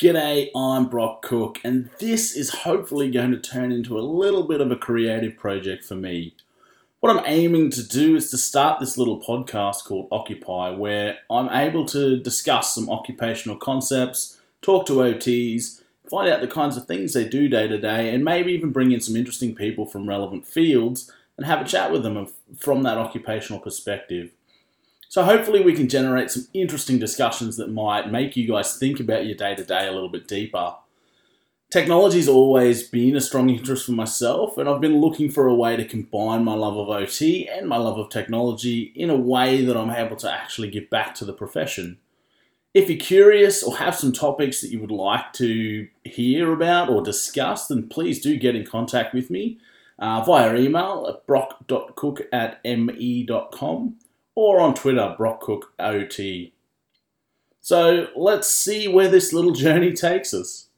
G'day, I'm Brock Cook, and this is hopefully going to turn into a little bit of a creative project for me. What I'm aiming to do is to start this little podcast called Occupy, where I'm able to discuss some occupational concepts, talk to OTs, find out the kinds of things they do day to day, and maybe even bring in some interesting people from relevant fields and have a chat with them from that occupational perspective. So hopefully we can generate some interesting discussions that might make you guys think about your day to day a little bit deeper. Technology's always been a strong interest for myself, and I've been looking for a way to combine my love of OT and my love of technology in a way that I'm able to actually give back to the profession. If you're curious or have some topics that you would like to hear about or discuss, then please do get in contact with me uh, via email at brock.cook at me.com or on Twitter, BrockCookOT. So let's see where this little journey takes us.